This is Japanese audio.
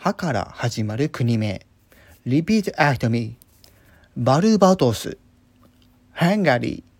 はから始まる国名。Repeat after me. バルバトス、ハンガリー、